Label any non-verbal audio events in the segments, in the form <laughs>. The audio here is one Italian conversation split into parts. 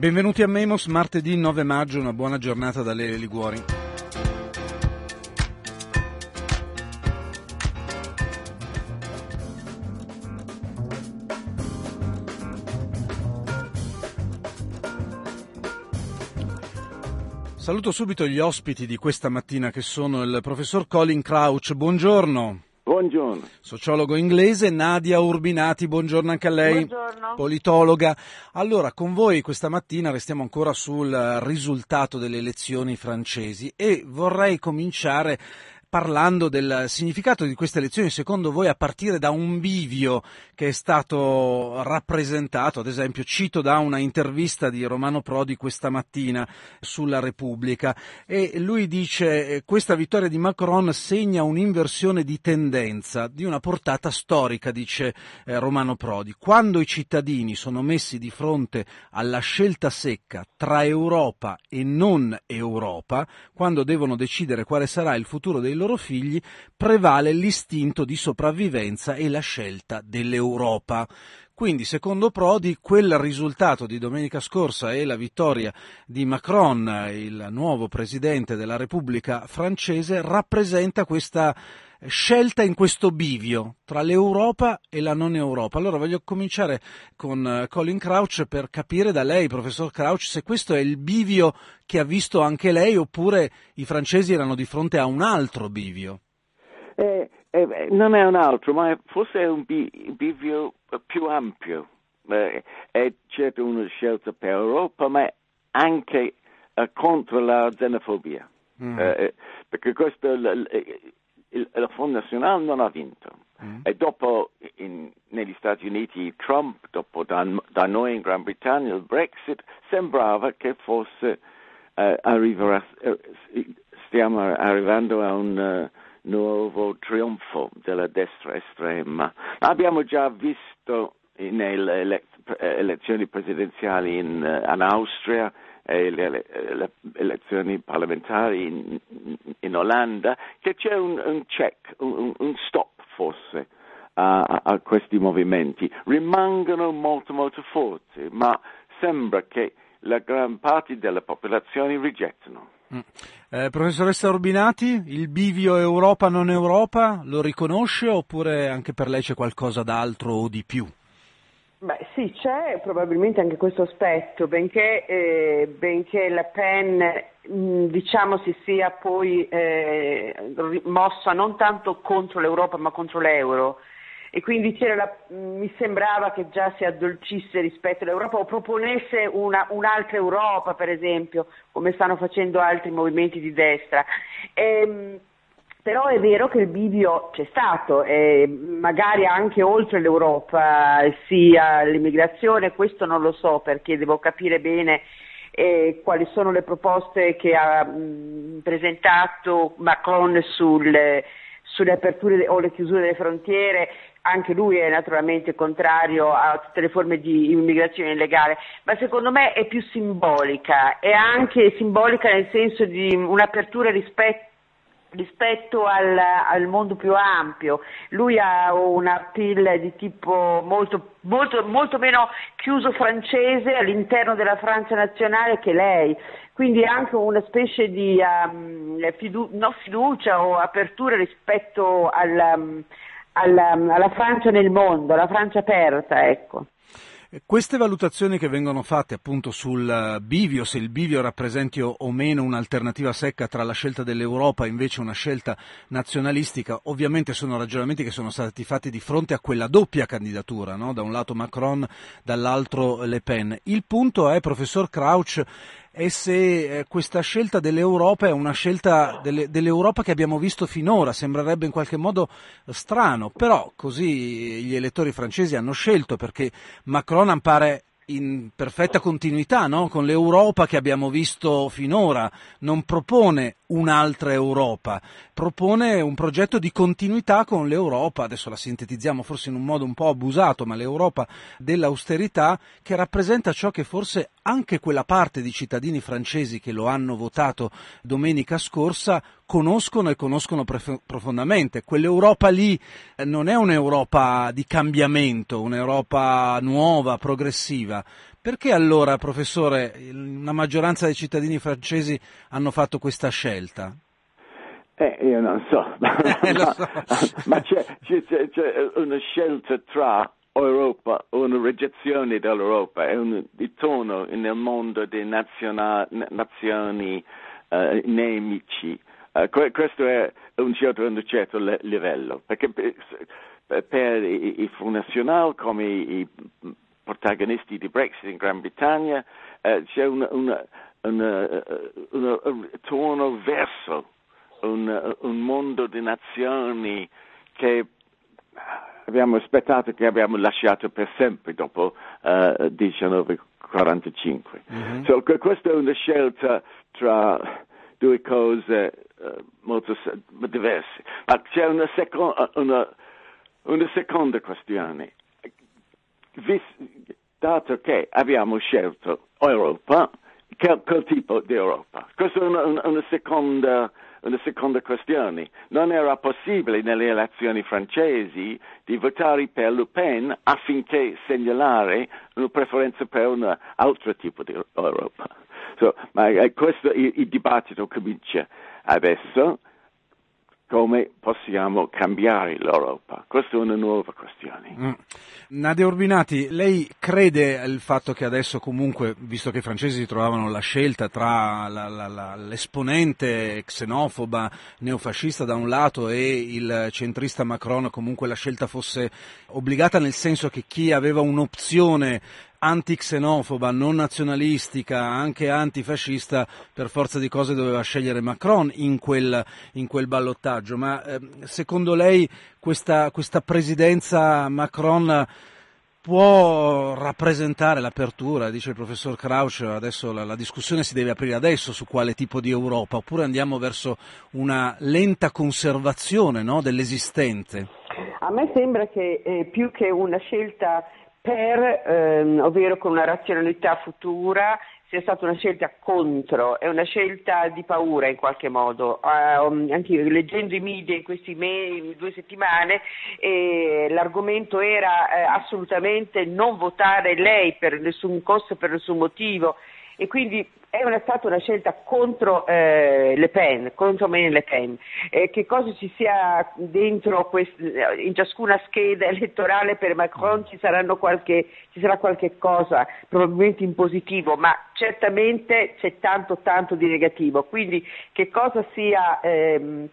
Benvenuti a Memos, martedì 9 maggio, una buona giornata da Lele Liguori. Saluto subito gli ospiti di questa mattina che sono il professor Colin Crouch, buongiorno. Buongiorno. Sociologo inglese, Nadia Urbinati, buongiorno anche a lei. Buongiorno. Politologa. Allora, con voi questa mattina restiamo ancora sul risultato delle elezioni francesi e vorrei cominciare parlando del significato di queste elezioni, secondo voi, a partire da un bivio che è stato rappresentato, ad esempio, cito da una intervista di Romano Prodi questa mattina sulla Repubblica, e lui dice eh, questa vittoria di Macron segna un'inversione di tendenza di una portata storica, dice eh, Romano Prodi. Quando i cittadini sono messi di fronte alla scelta secca tra Europa e non Europa, quando devono decidere quale sarà il futuro dei loro figli, prevale l'istinto di sopravvivenza e la scelta dell'Europa. Quindi, secondo Prodi, quel risultato di domenica scorsa e la vittoria di Macron, il nuovo presidente della Repubblica francese, rappresenta questa scelta in questo bivio tra l'Europa e la non Europa. Allora voglio cominciare con eh, Colin Crouch per capire da lei, professor Crouch, se questo è il bivio che ha visto anche lei oppure i francesi erano di fronte a un altro bivio. Eh, eh, non è un altro, ma forse è un bivio più ampio. Eh, è certo una scelta per l'Europa, ma anche eh, contro la xenofobia. Mm. Eh, perché questo il, la Front National non ha vinto. Mm. E dopo in, negli Stati Uniti Trump, dopo da, da, noi in Gran Bretagna il Brexit, sembrava che fosse uh, arriverà, uh, stiamo arrivando a un uh, nuovo trionfo della destra estrema. Abbiamo già visto nelle ele- elezioni presidenziali in, in Austria e le, le, elezioni parlamentari in, in, Olanda, che c'è un, un check, un, un, stop forse a, a, questi movimenti. Rimangono molto molto forti, ma sembra che la gran parte della popolazione rigettano. Mm. Eh, professoressa Urbinati, il bivio Europa-non Europa lo riconosce oppure anche per lei c'è qualcosa d'altro o di più? Beh, sì, c'è probabilmente anche questo aspetto, benché, eh, benché La Pen diciamo si sia poi eh, mossa non tanto contro l'Europa ma contro l'euro e quindi la, mi sembrava che già si addolcisse rispetto all'Europa o proponesse una, un'altra Europa per esempio, come stanno facendo altri movimenti di destra. E, ehm, però è vero che il bivio c'è stato, eh, magari anche oltre l'Europa, sia l'immigrazione, questo non lo so perché devo capire bene eh, quali sono le proposte che ha mh, presentato Macron sul, sulle aperture o le chiusure delle frontiere, anche lui è naturalmente contrario a tutte le forme di immigrazione illegale, ma secondo me è più simbolica, è anche simbolica nel senso di un'apertura rispetto rispetto al, al, mondo più ampio. Lui ha un appeal di tipo molto, molto, molto, meno chiuso francese all'interno della Francia nazionale che lei, quindi anche una specie di um, fidu- no, fiducia o apertura rispetto al, um, alla, alla Francia nel mondo, alla Francia aperta. Ecco. Queste valutazioni che vengono fatte appunto sul bivio, se il bivio rappresenti o meno un'alternativa secca tra la scelta dell'Europa e invece una scelta nazionalistica, ovviamente sono ragionamenti che sono stati fatti di fronte a quella doppia candidatura, no? da un lato Macron, dall'altro Le Pen. Il punto è, professor Crouch, è se eh, questa scelta dell'Europa è una scelta delle, dell'Europa che abbiamo visto finora, sembrerebbe in qualche modo strano, però così gli elettori francesi hanno scelto perché Macron appare in perfetta continuità no? con l'Europa che abbiamo visto finora, non propone un'altra Europa, propone un progetto di continuità con l'Europa, adesso la sintetizziamo forse in un modo un po' abusato, ma l'Europa dell'austerità che rappresenta ciò che forse anche quella parte di cittadini francesi che lo hanno votato domenica scorsa conoscono e conoscono profondamente. Quell'Europa lì non è un'Europa di cambiamento, un'Europa nuova, progressiva, Perché allora, professore, una maggioranza dei cittadini francesi hanno fatto questa scelta? Eh, io non so, <laughs> ma, so. ma c'è, c'è, c'è, una scelta tra Europa, una rigezione dell'Europa, è un ritorno nel mondo delle nazioni eh, nemici. Uh, questo è un certo, un certo livello, perché per, per i, i come i protagonisti di Brexit in Gran Bretagna eh, c'è un ritorno verso un, un, mondo di nazioni che abbiamo aspettato, che abbiamo lasciato per sempre dopo uh, 1945. Mm-hmm. So, questa è una scelta tra due cose uh, molto diverse. Ma c'è una, seco- una, una seconda questione. Dato che abbiamo scelto Europa, quel, quel tipo di Europa, questa è una, una, seconda una seconda questione. Non era possibile nelle elezioni francesi di votare per Le Pen affinché segnalare una preferenza per un altro tipo di Europa. So, ma questo il, il dibattito comincia adesso come possiamo cambiare l'Europa? Questa è una nuova questione. Mm. Nadia Urbinati, lei crede al fatto che adesso comunque, visto che i francesi si trovavano la scelta tra la, la, la, l'esponente xenofoba neofascista da un lato e il centrista Macron, comunque la scelta fosse obbligata nel senso che chi aveva un'opzione antixenofoba, non nazionalistica, anche antifascista, per forza di cose doveva scegliere Macron in quel, in quel ballottaggio. Ma eh, secondo lei questa, questa presidenza Macron può rappresentare l'apertura, dice il professor Krausch, adesso la, la, discussione si deve aprire adesso su quale tipo di Europa, oppure andiamo verso una lenta conservazione no, dell'esistente? A me sembra che eh, più che una scelta per, ehm, ovvero con una razionalità futura, sia stata una scelta contro, è una scelta di paura in qualche modo. Uh, anche io, leggendo i media in queste due settimane, eh, l'argomento era eh, assolutamente non votare lei per nessun costo, per nessun motivo e quindi è una, stata una scelta contro eh, Le Pen, contro Marine Le Pen. Eh, che cosa ci sia dentro quest- in ciascuna scheda elettorale per Macron ci, qualche, ci, sarà qualche cosa, probabilmente in positivo, ma certamente c'è tanto tanto di negativo. Quindi che cosa sia ehm,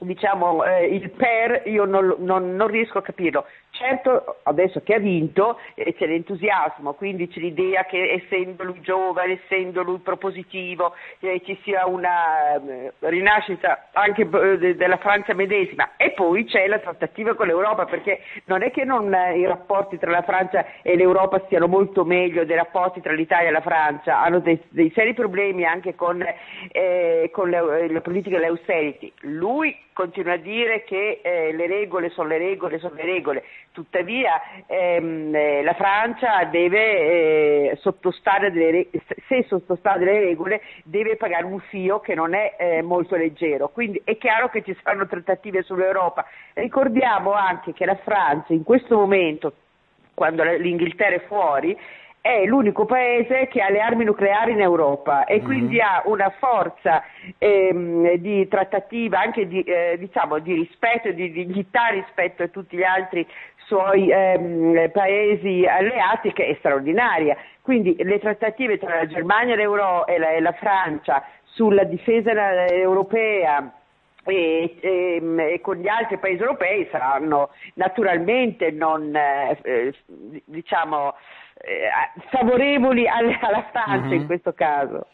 diciamo, eh, il per io non, non, non, riesco a capirlo. Certo, adesso che ha vinto eh, c'è l'entusiasmo, quindi c'è l'idea che essendo lui giovane, essendo lui propositivo, eh, ci sia una eh, rinascita anche eh, de- della Francia medesima. E poi c'è la trattativa con l'Europa, perché non è che non, i rapporti tra la Francia e l'Europa stiano molto meglio dei rapporti tra l'Italia e la Francia, hanno dei, dei seri problemi anche con, eh, con le, le politiche dell'austerity. Lui continua a dire che eh, le regole sono le regole, sono le regole, tuttavia ehm, eh, la Francia deve eh, sottostare delle se sottostare delle regole deve pagare un fio che non è eh, molto leggero, quindi è chiaro che ci saranno trattative sull'Europa. Ricordiamo anche che la Francia in questo momento, quando l'Inghilterra è fuori, è l'unico paese che ha le armi nucleari in Europa e mm-hmm. quindi ha una forza ehm, di trattativa, anche di, eh, diciamo, di rispetto e di dignità rispetto a tutti gli altri suoi ehm, paesi alleati che è straordinaria. Quindi le trattative tra la Germania e, la, e la Francia sulla difesa europea e, e, e, con gli altri paesi europei saranno naturalmente non eh, eh diciamo eh, favorevoli alla, Francia uh-huh. in mhm. questo caso.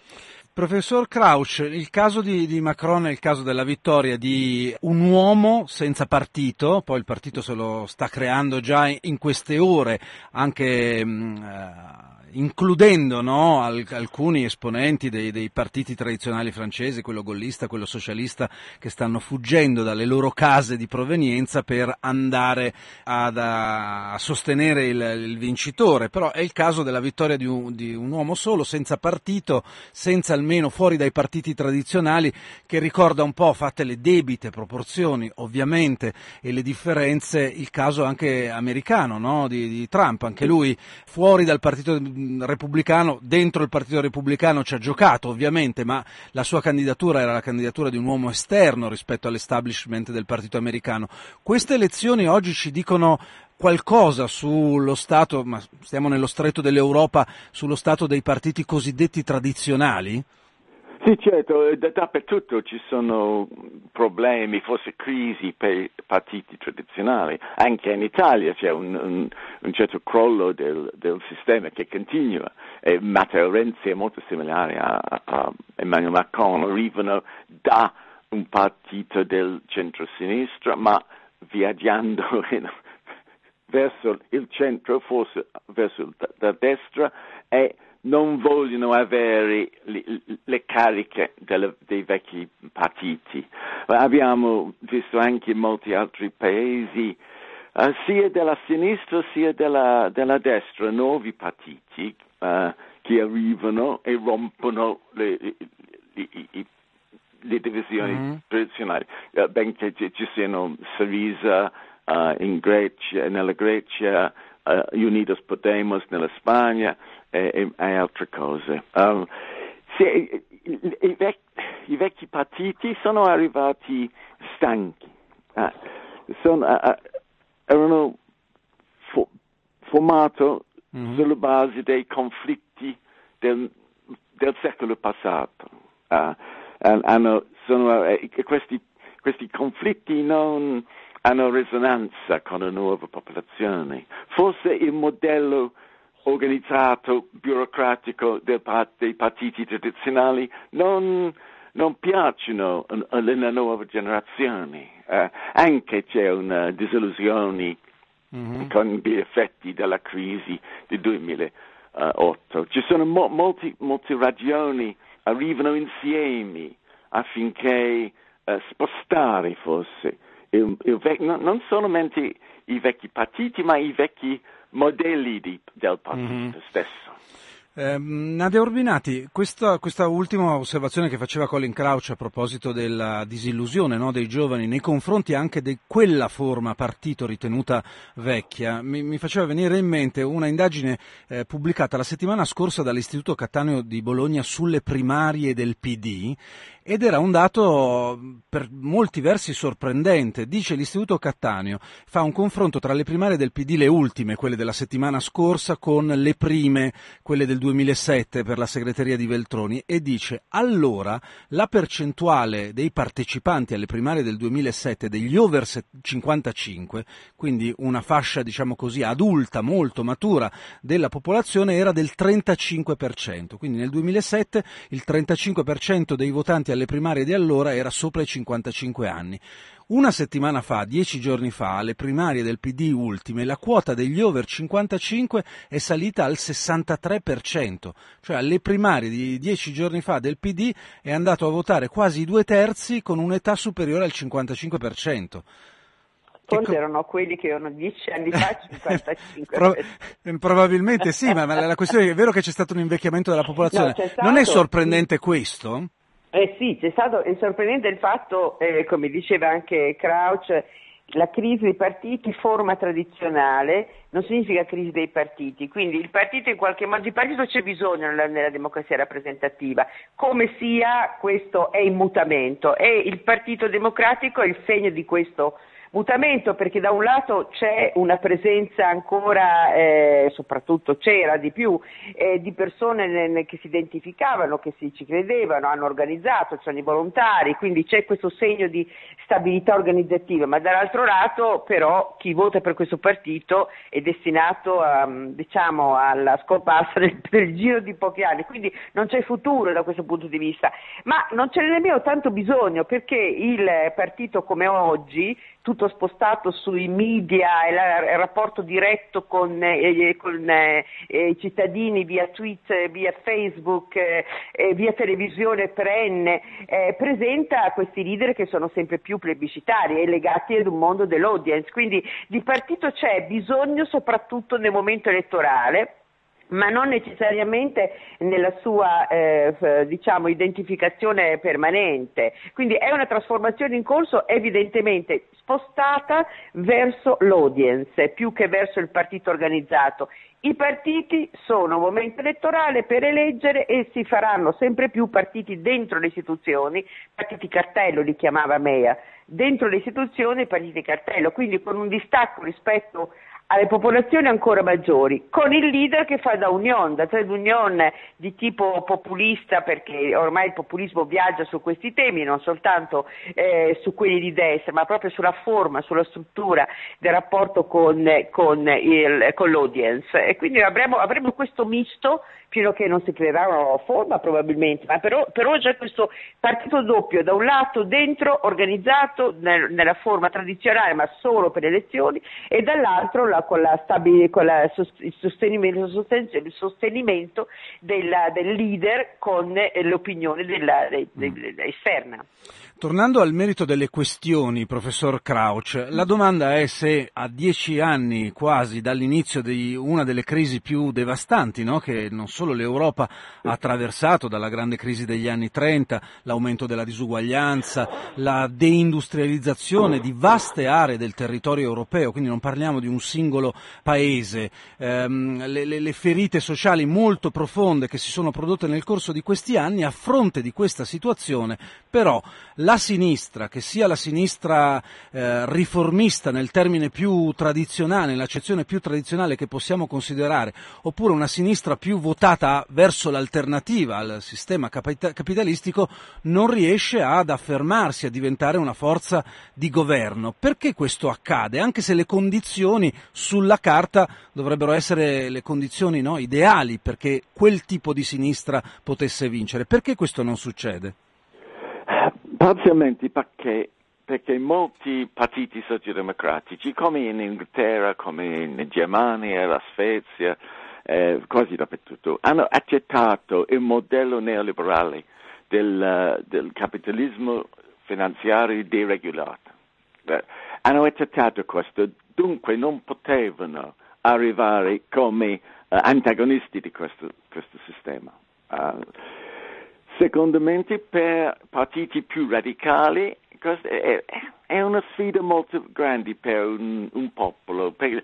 Professor Krausch, il caso di, di, Macron è il caso della vittoria di un uomo senza partito, poi il partito se lo sta creando già in queste ore, anche mm, includendo no, alcuni esponenti dei, dei, partiti tradizionali francesi, quello gollista, quello socialista, che stanno fuggendo dalle loro case di provenienza per andare ad, a, a, sostenere il, il, vincitore. Però è il caso della vittoria di un, di un, uomo solo, senza partito, senza almeno fuori dai partiti tradizionali, che ricorda un po', fatte le debite proporzioni ovviamente e le differenze, il caso anche americano no, di, di Trump, anche lui fuori dal partito repubblicano, dentro il Partito Repubblicano ci ha giocato ovviamente, ma la sua candidatura era la candidatura di un uomo esterno rispetto all'establishment del Partito americano. Queste elezioni oggi ci dicono qualcosa sullo stato, ma stiamo nello stretto dell'Europa, sullo stato dei partiti cosiddetti tradizionali? Sì, certo, eh, dappertutto ci sono problemi, forse crisi per i partiti tradizionali. Anche in Italia c'è un, un, un certo crollo del, del, sistema che continua. E Matteo Renzi è molto similare a, a Emmanuel Macron, arrivano da un partito del centro-sinistra, ma viaggiando <laughs> in, verso il centro, forse verso la destra, e non vogliono avere le, le cariche delle, dei vecchi partiti. Abbiamo visto anche in molti altri paesi, uh, sia della sinistra sia della, della destra, nuovi partiti uh, che arrivano e rompono le, le, le divisioni mm-hmm. tradizionali, uh, benché ci siano Syriza in Grecia, nella Grecia, Unidos Podemos nella Spagna, e, e, altre cose. Um, se, i, vec- i, vecchi partiti sono arrivati stanchi, uh, sono, uh, erano fo- formati mm-hmm. sulla base dei conflitti del, del secolo passato. Uh, hanno, sono, eh, questi, questi conflitti non hanno risonanza con la nuova popolazione. Forse il modello organizzato, burocratico dei partiti tradizionali non, non piacciono alla nuova generazione. Eh, anche c'è una disillusione mm-hmm. con gli effetti della crisi del 2008. Ci sono mo- molti, molte ragioni, arrivano insieme affinché eh, spostare forse il, il vec- non solamente i vecchi partiti, ma i vecchi modelli di, del partito mm-hmm. stesso. Eh, Nadia Urbinati, questa, questa, ultima osservazione che faceva Colin Crouch a proposito della disillusione no, dei giovani nei confronti anche di quella forma partito ritenuta vecchia, mi, mi faceva venire in mente una indagine eh, pubblicata la settimana scorsa dall'Istituto Cattaneo di Bologna sulle primarie del PD ed era un dato per molti versi sorprendente. Dice l'Istituto Cattaneo, fa un confronto tra le primarie del PD, le ultime, quelle della settimana scorsa, con le prime, quelle del 2007 per la segreteria di Veltroni, e dice allora la percentuale dei partecipanti alle primarie del 2007 degli over 55, quindi una fascia diciamo così adulta, molto matura della popolazione era del 35%, quindi nel 2007 il 35% dei votanti alle primarie di allora era sopra i 55 anni. Una settimana fa, dieci giorni fa, alle primarie del PD ultime, la quota degli over 55 è salita al 63%, cioè alle primarie di dieci giorni fa del PD è andato a votare quasi due terzi con un'età superiore al 55%. Forse ecco. erano quelli che erano dieci anni fa <laughs> 55. Pro- probabilmente sì, ma la questione è vero che c'è stato un invecchiamento della popolazione. No, non è sorprendente questo? Eh sì, c'è stato, è sorprendente il fatto, eh, come diceva anche Crouch, la crisi dei partiti forma tradizionale non significa crisi dei partiti, quindi il partito in qualche modo, di partito c'è bisogno nella, nella, democrazia rappresentativa, come sia questo è in mutamento. E il partito democratico è il segno di questo mutamento perché da un lato c'è una presenza ancora, eh, soprattutto c'era di più, eh, di persone ne, che si identificavano, che si ci credevano, hanno organizzato, sono i volontari, quindi c'è questo segno di stabilità organizzativa, ma dall'altro lato però chi vota per questo partito è destinato a, diciamo, alla scomparsa nel, nel giro di pochi anni, quindi non c'è futuro da questo punto di vista, ma non ce n'è nemmeno tanto bisogno perché il partito come oggi tutto spostato sui media e il rapporto diretto con, eh, con eh, i cittadini via Twitter, via Facebook, eh, via televisione perenne, eh, presenta questi leader che sono sempre più plebiscitari e legati ad un mondo dell'audience. Quindi di partito c'è bisogno soprattutto nel momento elettorale ma non necessariamente nella sua eh, diciamo, identificazione permanente. Quindi è una trasformazione in corso evidentemente spostata verso l'audience più che verso il partito organizzato. I partiti sono momento elettorale per eleggere e si faranno sempre più partiti dentro le istituzioni, partiti cartello li chiamava Mea, dentro le istituzioni partiti cartello, quindi con un distacco rispetto alle popolazioni ancora maggiori, con il leader che fa da union, da trade union di tipo populista, perché ormai il populismo viaggia su questi temi, non soltanto eh, su quelli di destra, ma proprio sulla forma, sulla struttura del rapporto con, con, il, con l'audience. E quindi avremo, avremo questo misto fino a che non si creerà una nuova forma probabilmente, ma per, per ora c'è questo partito doppio, da un lato dentro organizzato nel, nella forma tradizionale ma solo per le elezioni e dall'altro la, con, la stabil, con la, il sostenimento, il sostenimento della, del leader con l'opinione della, de, de, de, esterna. Tornando al merito delle questioni, professor Crouch, la domanda è se a dieci anni quasi dall'inizio di una delle crisi più devastanti no? che non solo l'Europa ha attraversato, dalla grande crisi degli anni 30, l'aumento della disuguaglianza, la deindustrializzazione di vaste aree del territorio europeo, quindi non parliamo di un singolo paese, ehm, le, le, le ferite sociali molto profonde che si sono prodotte nel corso di questi anni, a fronte di questa situazione, però la sinistra, che sia la sinistra eh, riformista nel termine più tradizionale, nell'accezione più tradizionale che possiamo considerare, oppure una sinistra più votata verso l'alternativa al sistema capitalistico, non riesce ad affermarsi, a diventare una forza di governo. Perché questo accade? Anche se le condizioni sulla carta dovrebbero essere le condizioni no, ideali perché quel tipo di sinistra potesse vincere. Perché questo non succede? Parzialmente perché, perché molti partiti sociodemocratici, come in Inghilterra, come in Germania, la Svezia, eh, quasi dappertutto, hanno accettato il modello neoliberale del, del capitalismo finanziario deregolato. Eh, hanno accettato questo, dunque non potevano arrivare come uh, antagonisti di questo, questo sistema. Uh, Secondo me per partiti più radicali è, una sfida molto grande per un, un popolo, per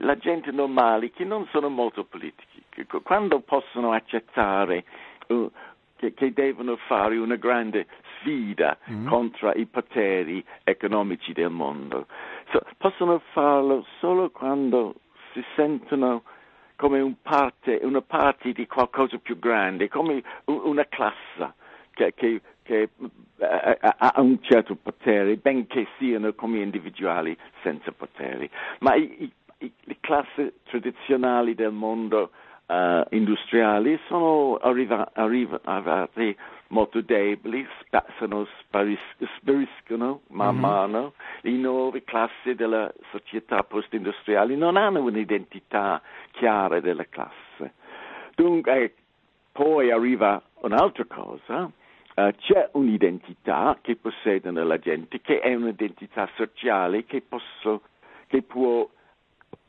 la gente normale che non sono molto politici, quando possono accettare uh, che, che, devono fare una grande sfida mm-hmm. contro i poteri economici del mondo. So, possono farlo solo quando si sentono come un parte, una parte di qualcosa più grande, come una classe che, che, che eh, ha un certo potere, benché siano come individuali senza potere. Ma i, i, le classi tradizionali del mondo uh, industriali sono arriva, arrivate molto deboli, sparis, spariscono man mm-hmm. mano, le nuove classi della società post-industriale non hanno un'identità chiara della classe. Dunque, poi arriva un'altra cosa, uh, c'è un'identità che possiedono la gente, che è un'identità sociale che, posso, che può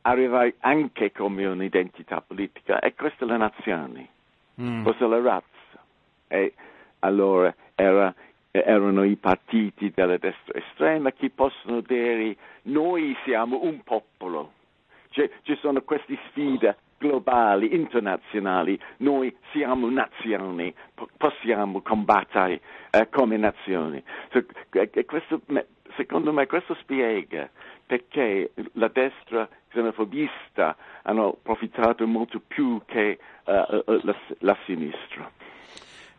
arrivare anche come un'identità politica, e questa è la nazione, mm. questa è la razza. E allora era, erano i partiti della destra estrema che possono dire noi siamo un popolo, cioè, ci sono queste sfide globali, internazionali, noi siamo nazioni, possiamo combattere eh, come nazioni. So, questo, secondo me questo spiega perché la destra xenofobista hanno approfittato molto più che uh, la, la sinistra.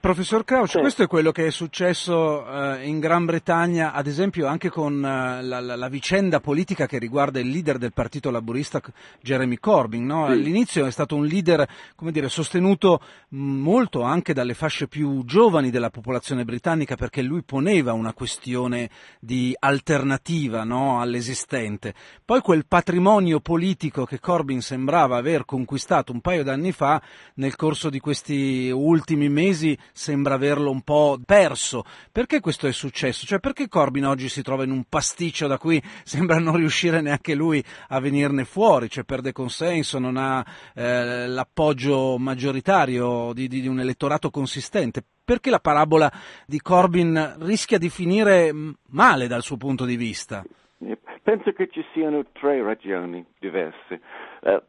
Professor Crouch, sì. questo è quello che è successo eh, in Gran Bretagna, ad esempio anche con eh, la, la, vicenda politica che riguarda il leader del partito laburista Jeremy Corbyn. No? Sì. All'inizio è stato un leader dire, sostenuto molto anche dalle fasce più giovani della popolazione britannica perché lui poneva una questione di alternativa no? all'esistente. Poi quel patrimonio politico che Corbyn sembrava aver conquistato un paio d'anni fa, nel corso di questi ultimi mesi sembra averlo un po' perso. Perché questo è successo? Cioè perché Corbyn oggi si trova in un pasticcio da cui <laughs> sembra non riuscire neanche lui a venirne fuori, cioè perde consenso, non ha eh, l'appoggio maggioritario di, di, di un elettorato consistente? Perché la parabola di Corbyn rischia di finire male dal suo punto di vista? Penso che ci siano tre ragioni diverse. Uh,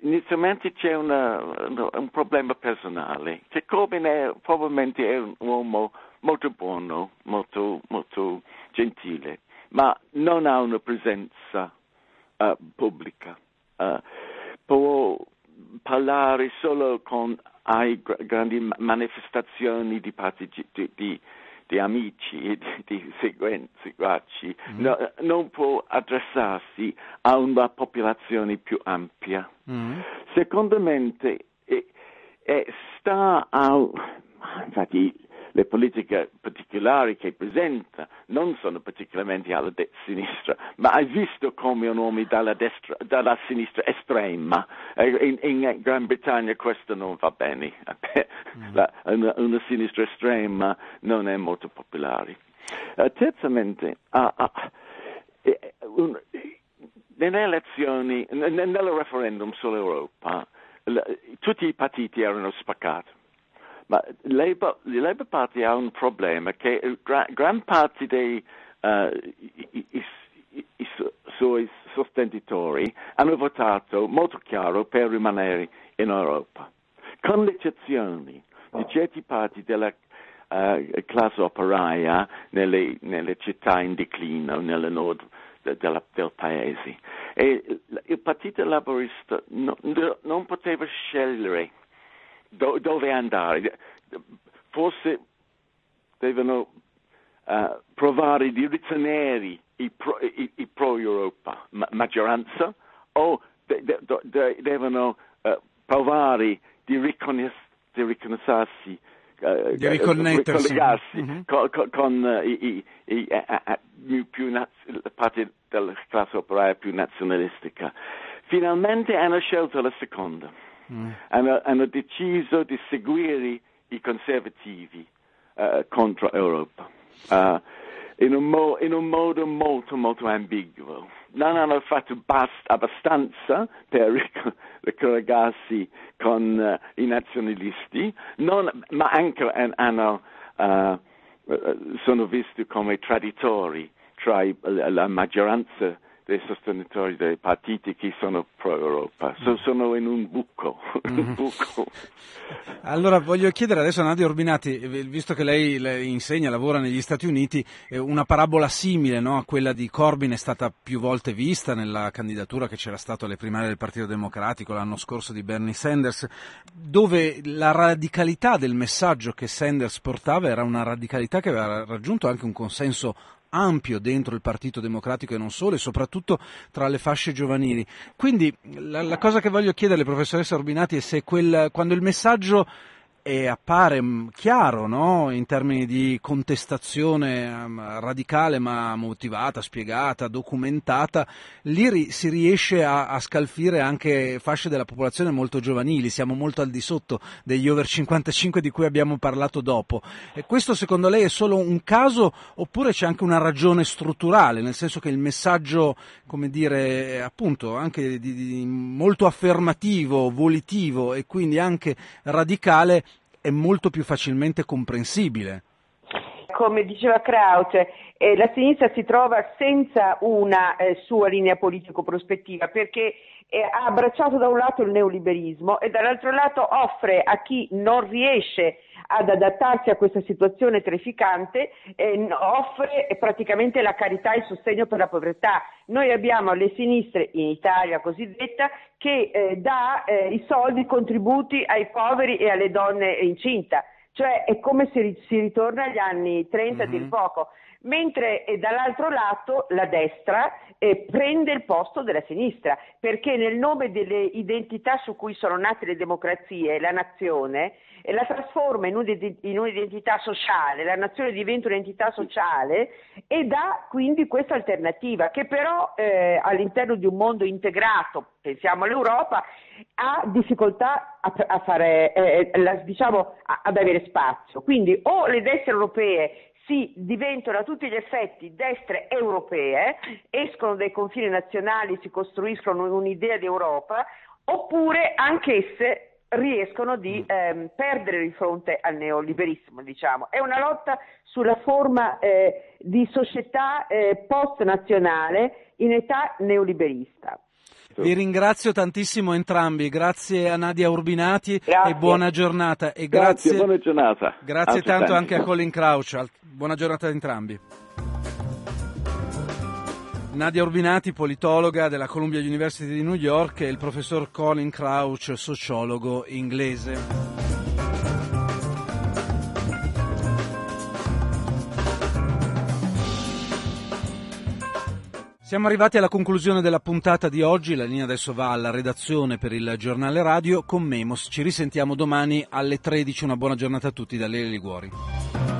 inizialmente c'è una, un problema personale, che Corbyn è, probabilmente è un uomo molto buono, molto, molto gentile, ma non ha una presenza uh, pubblica. Uh, può parlare solo con ai grandi manifestazioni di, di, di di amici e di, di seguenzi, mm. no, non può adressarsi a una popolazione più ampia. Mm. Secondo me eh, eh, sta a... Infatti le politiche particolari che presenta non sono particolarmente alla de- sinistra, ma hai visto come un uomo dalla, destra, dalla sinistra estrema, eh, in, in, Gran Bretagna questo non va bene, mm. <laughs> La, una, una, sinistra estrema non è molto popolare. Uh, terzamente, uh, uh, un, nelle elezioni, nel referendum sull'Europa, tutti i partiti erano spaccati ma il Labour, il Labour Party ha un problema che gran, gran parte dei uh, i, i, i, suoi sostenitori hanno votato molto chiaro per rimanere in Europa, con l'eccezione di certi parti della uh, classe operaia nelle, nelle, città in declino nel nord de, de, del paese. E il Partito Laborista no, non poteva scegliere do, dove andare. Forse devono uh, provare di ritenere i pro, i, i pro Europa ma, maggioranza o de, de, de, devono uh, provare di, riconos- di riconoscersi Uh, di riconnettersi mm-hmm. con, con, con uh, i, i, i, uh, più naz- la parte della classe operaia più nazionalistica. Finalmente hanno scelto la seconda mm. hanno, hanno, deciso di seguire i conservativi uh, contro l'Europa uh, in, un mo- in, un modo molto molto ambiguo. Non hanno fatto bast- abbastanza per <laughs> ricollegarsi con uh, i nazionalisti, non, ma anche hanno, sono visti come traditori tra i, la maggioranza dei sostenitori dei partiti che sono pro-Europa. So, mm. sono in un buco. <laughs> Mm. buco. Allora voglio chiedere adesso a Nadia Orbinati, visto che lei, lei insegna, lavora negli Stati Uniti, una parabola simile no, a quella di Corbyn è stata più volte vista nella candidatura che c'era stata alle primarie del Partito Democratico l'anno scorso di Bernie Sanders, dove la radicalità del messaggio che Sanders portava era una radicalità che aveva raggiunto anche un consenso ampio dentro il Partito Democratico e non solo, e soprattutto tra le fasce giovanili. Quindi la, la cosa che voglio chiederle, professoressa Orbinati, è se quel, quando il messaggio e appare mm, chiaro no? in termini di contestazione um, radicale ma motivata, spiegata, documentata, lì si riesce a-, a, scalfire anche fasce della popolazione molto giovanili, siamo molto al di sotto degli over 55 di cui abbiamo parlato dopo. E questo secondo lei è solo un caso oppure c'è anche una ragione strutturale, nel senso che il messaggio, come dire, appunto, anche di, di molto affermativo, volitivo e quindi anche radicale è molto più facilmente comprensibile. Come diceva Kraut, eh, la sinistra si trova senza una eh, sua linea politico-prospettiva perché eh, ha abbracciato da un lato il neoliberismo e dall'altro lato offre a chi non riesce ad adattarsi a questa situazione terrificante, eh, offre praticamente la carità e il sostegno per la povertà. Noi abbiamo le sinistre, in Italia cosiddetta, che eh, dà eh, i soldi, i contributi ai poveri e alle donne incinta. Cioè è come se si ritorna agli anni 30 mm-hmm. di poco. mentre eh, dall'altro lato la destra eh, prende il posto della sinistra, perché nel nome delle identità su cui sono nate le democrazie, la nazione, eh, la trasforma in, in, un'identità sociale, la nazione diventa un'entità sociale e dà quindi questa alternativa che però eh, all'interno di un mondo integrato, pensiamo all'Europa, ha difficoltà a, a fare, eh, la, diciamo, a, ad avere spazio. Quindi o le destre europee si diventano a tutti gli effetti destre europee, escono dai confini nazionali, si costruiscono un'idea di Europa, oppure anch'esse riescono di mm. ehm, perdere di fronte al neoliberismo, diciamo. È una lotta sulla forma eh, di società eh, post-nazionale in età neoliberista. Vi ringrazio tantissimo entrambi, grazie a Nadia Urbinati grazie. e buona giornata. E grazie, grazie buona giornata. Grazie tanto anche a Colin Crouch, buona giornata a entrambi. Nadia Urbinati, politologa della Columbia University di New York, e il professor Colin Crouch, sociologo inglese. Siamo arrivati alla conclusione della puntata di oggi, la linea adesso va alla redazione per il giornale radio con Memos. Ci risentiamo domani alle 13, una buona giornata a tutti da Lele Liguori.